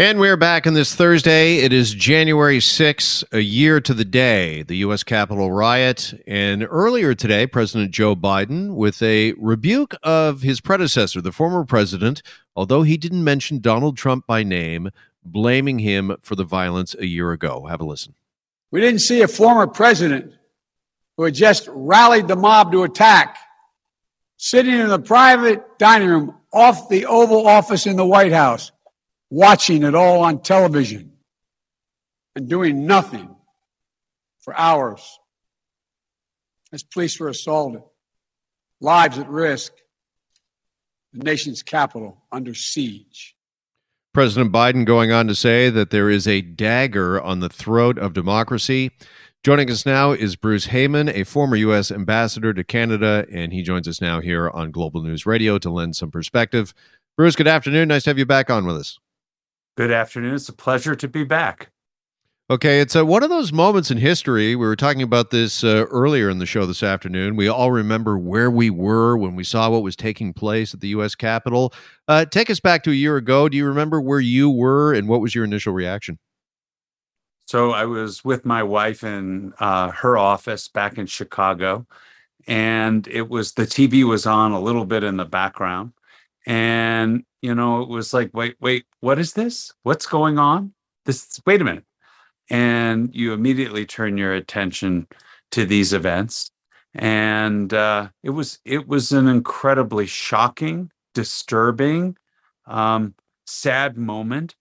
And we're back on this Thursday. It is January 6th, a year to the day, the U.S. Capitol riot. And earlier today, President Joe Biden, with a rebuke of his predecessor, the former president, although he didn't mention Donald Trump by name, blaming him for the violence a year ago. Have a listen. We didn't see a former president who had just rallied the mob to attack sitting in the private dining room off the Oval Office in the White House watching it all on television and doing nothing for hours as police were assaulted, lives at risk, the nation's capital under siege. President Biden going on to say that there is a dagger on the throat of democracy. Joining us now is Bruce Heyman, a former U.S. ambassador to Canada, and he joins us now here on Global News Radio to lend some perspective. Bruce, good afternoon. Nice to have you back on with us. Good afternoon. It's a pleasure to be back. Okay, it's uh, one of those moments in history. We were talking about this uh, earlier in the show this afternoon. We all remember where we were when we saw what was taking place at the U.S. Capitol. Uh, take us back to a year ago. Do you remember where you were and what was your initial reaction? So I was with my wife in uh, her office back in Chicago, and it was the TV was on a little bit in the background, and you know it was like wait wait what is this? What's going on? This wait a minute. And you immediately turn your attention to these events. And uh, it was it was an incredibly shocking disturbing um, sad moment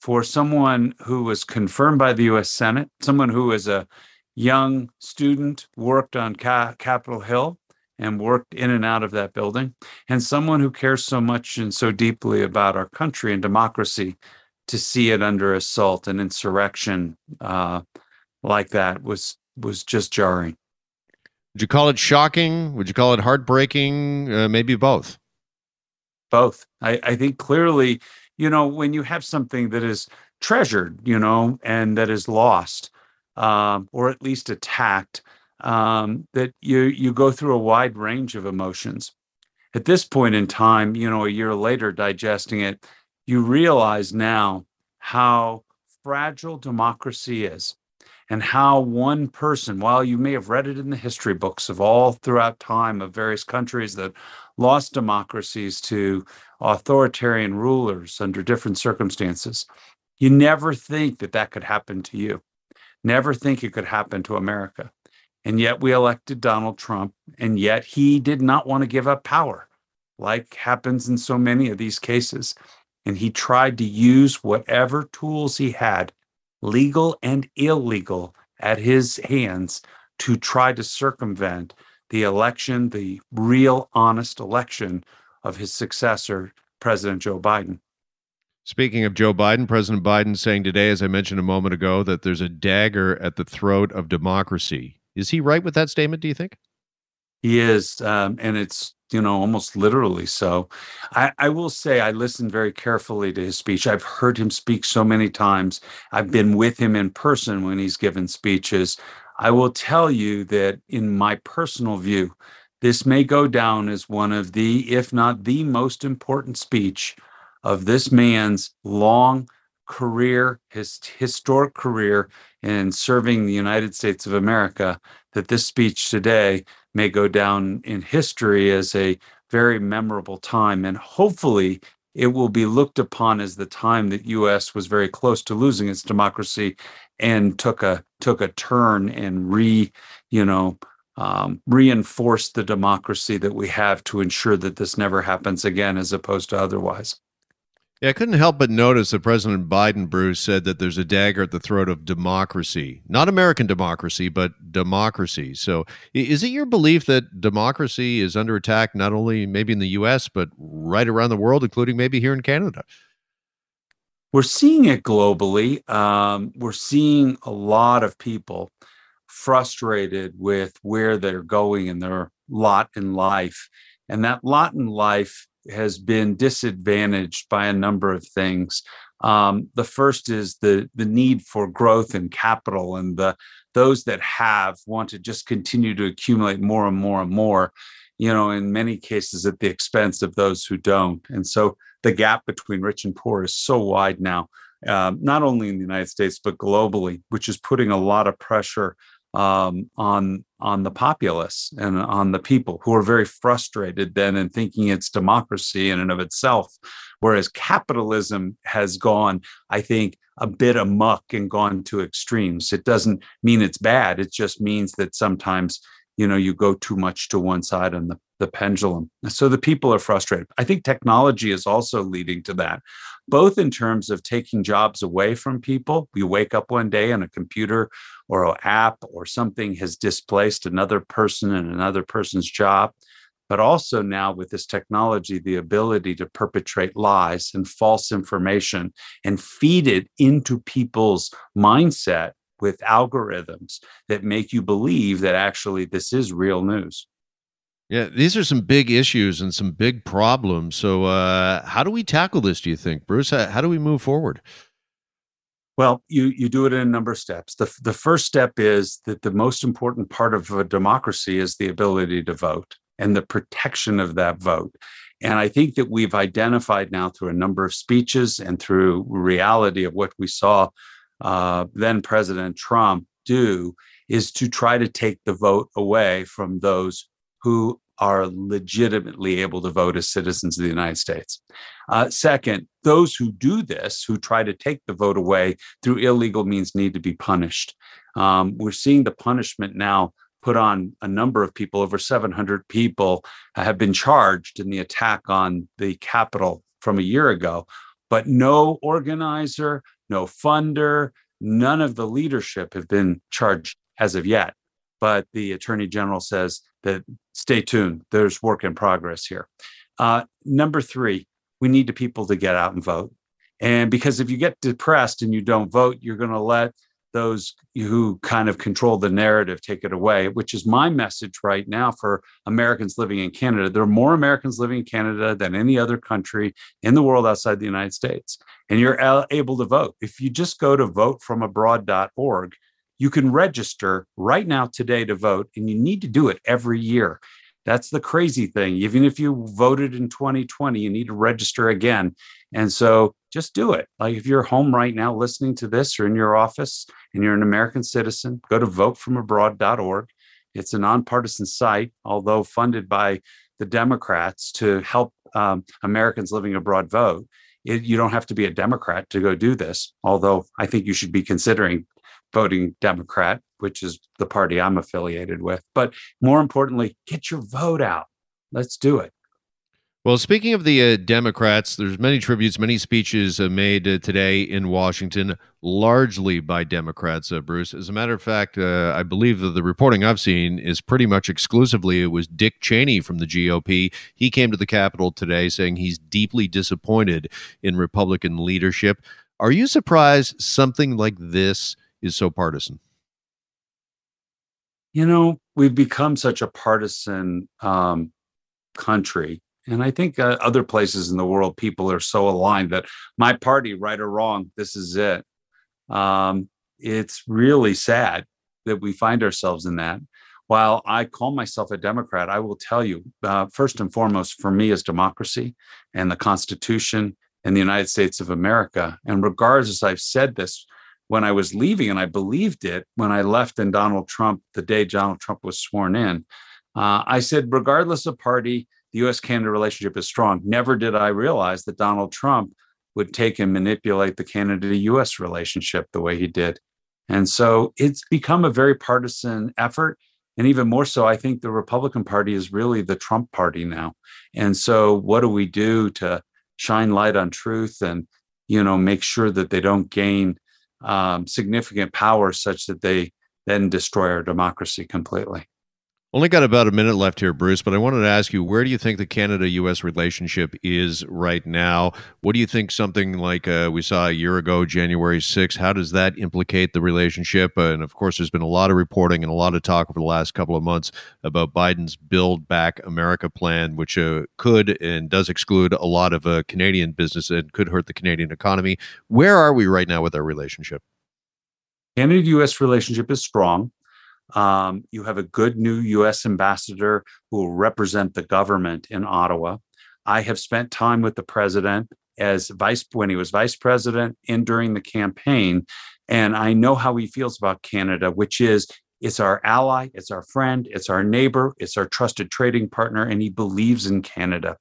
for someone who was confirmed by the U.S. Senate, someone who was a young student, worked on Ca- Capitol Hill, and worked in and out of that building, and someone who cares so much and so deeply about our country and democracy to see it under assault and insurrection uh, like that was was just jarring. Would you call it shocking? Would you call it heartbreaking? Uh, maybe both. Both. I, I think clearly, you know, when you have something that is treasured, you know, and that is lost, um, or at least attacked, um, that you you go through a wide range of emotions. At this point in time, you know, a year later, digesting it, you realize now how fragile democracy is and how one person, while you may have read it in the history books of all throughout time of various countries that lost democracies to authoritarian rulers under different circumstances, you never think that that could happen to you. Never think it could happen to America. And yet we elected Donald Trump, and yet he did not want to give up power, like happens in so many of these cases. And he tried to use whatever tools he had, legal and illegal, at his hands to try to circumvent the election, the real, honest election of his successor, President Joe Biden. Speaking of Joe Biden, President Biden saying today, as I mentioned a moment ago, that there's a dagger at the throat of democracy. Is he right with that statement, do you think? He is. Um, and it's, you know, almost literally so. I, I will say I listened very carefully to his speech. I've heard him speak so many times. I've been with him in person when he's given speeches. I will tell you that, in my personal view, this may go down as one of the, if not the most important speech of this man's long career, his historic career in serving the United States of America, that this speech today may go down in history as a very memorable time. And hopefully, it will be looked upon as the time that U.S. was very close to losing its democracy and took a took a turn and re, you know, um, reinforced the democracy that we have to ensure that this never happens again, as opposed to otherwise. Yeah, I couldn't help but notice that President Biden, Bruce, said that there's a dagger at the throat of democracy. Not American democracy, but democracy. So is it your belief that democracy is under attack, not only maybe in the U.S., but right around the world, including maybe here in Canada? We're seeing it globally. Um, we're seeing a lot of people frustrated with where they're going in their lot in life. And that lot in life has been disadvantaged by a number of things. Um, the first is the the need for growth and capital, and the those that have want to just continue to accumulate more and more and more. You know, in many cases at the expense of those who don't. And so the gap between rich and poor is so wide now. uh, not only in the United States but globally, which is putting a lot of pressure um, on on the populace and on the people who are very frustrated then and thinking it's democracy in and of itself, whereas capitalism has gone, I think, a bit amuck and gone to extremes. It doesn't mean it's bad. It just means that sometimes you know you go too much to one side on the, the pendulum. So the people are frustrated. I think technology is also leading to that both in terms of taking jobs away from people. You wake up one day and a computer or an app or something has displaced another person and another person's job. But also now with this technology the ability to perpetrate lies and false information and feed it into people's mindset with algorithms that make you believe that actually this is real news. Yeah, these are some big issues and some big problems. So, uh, how do we tackle this? Do you think, Bruce? How, how do we move forward? Well, you you do it in a number of steps. The the first step is that the most important part of a democracy is the ability to vote and the protection of that vote. And I think that we've identified now through a number of speeches and through reality of what we saw uh, then President Trump do is to try to take the vote away from those who are legitimately able to vote as citizens of the United States. Uh, second, those who do this, who try to take the vote away through illegal means, need to be punished. Um, we're seeing the punishment now put on a number of people. Over 700 people have been charged in the attack on the Capitol from a year ago, but no organizer, no funder, none of the leadership have been charged as of yet. But the attorney general says that stay tuned, there's work in progress here. Uh, number three, we need the people to get out and vote. And because if you get depressed and you don't vote, you're going to let those who kind of control the narrative take it away, which is my message right now for Americans living in Canada. There are more Americans living in Canada than any other country in the world outside the United States. And you're able to vote. If you just go to votefromabroad.org, you can register right now today to vote, and you need to do it every year. That's the crazy thing. Even if you voted in 2020, you need to register again. And so just do it. Like if you're home right now listening to this or in your office and you're an American citizen, go to votefromabroad.org. It's a nonpartisan site, although funded by the Democrats to help um, Americans living abroad vote. It, you don't have to be a Democrat to go do this, although I think you should be considering voting Democrat, which is the party I'm affiliated with. But more importantly, get your vote out. Let's do it. Well, speaking of the uh, Democrats, there's many tributes, many speeches uh, made uh, today in Washington, largely by Democrats. Uh, Bruce, as a matter of fact, uh, I believe that the reporting I've seen is pretty much exclusively it was Dick Cheney from the GOP. He came to the Capitol today saying he's deeply disappointed in Republican leadership. Are you surprised something like this is so partisan? You know, we've become such a partisan um, country. And I think uh, other places in the world, people are so aligned that my party, right or wrong, this is it. Um, it's really sad that we find ourselves in that. While I call myself a Democrat, I will tell you, uh, first and foremost, for me is democracy and the Constitution and the United States of America. And regardless, I've said this when I was leaving, and I believed it when I left and Donald Trump, the day Donald Trump was sworn in, uh, I said, regardless of party, the US Canada relationship is strong. Never did I realize that Donald Trump would take and manipulate the Canada US relationship the way he did. And so it's become a very partisan effort. And even more so, I think the Republican Party is really the Trump party now. And so, what do we do to shine light on truth and, you know, make sure that they don't gain um, significant power such that they then destroy our democracy completely. Only got about a minute left here, Bruce, but I wanted to ask you where do you think the Canada US relationship is right now? What do you think something like uh, we saw a year ago, January 6th, how does that implicate the relationship? Uh, and of course, there's been a lot of reporting and a lot of talk over the last couple of months about Biden's Build Back America plan, which uh, could and does exclude a lot of uh, Canadian business and could hurt the Canadian economy. Where are we right now with our relationship? Canada US relationship is strong. Um, you have a good new US ambassador who will represent the government in Ottawa. I have spent time with the president as vice when he was vice president and during the campaign. And I know how he feels about Canada, which is it's our ally, it's our friend, it's our neighbor, it's our trusted trading partner, and he believes in Canada.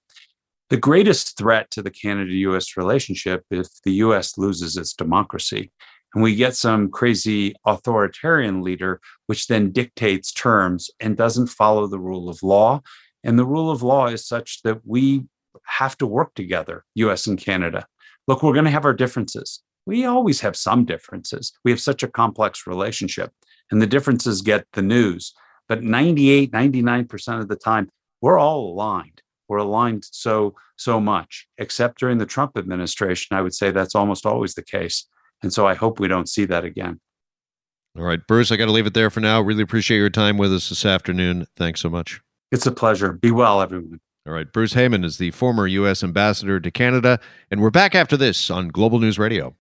The greatest threat to the Canada US relationship if the US loses its democracy and we get some crazy authoritarian leader, which then dictates terms and doesn't follow the rule of law. And the rule of law is such that we have to work together, US and Canada. Look, we're going to have our differences. We always have some differences. We have such a complex relationship, and the differences get the news. But 98, 99% of the time, we're all aligned. We're aligned so, so much, except during the Trump administration. I would say that's almost always the case. And so I hope we don't see that again. All right, Bruce, I got to leave it there for now. Really appreciate your time with us this afternoon. Thanks so much. It's a pleasure. Be well, everyone. All right, Bruce Heyman is the former U.S. ambassador to Canada, and we're back after this on Global News Radio.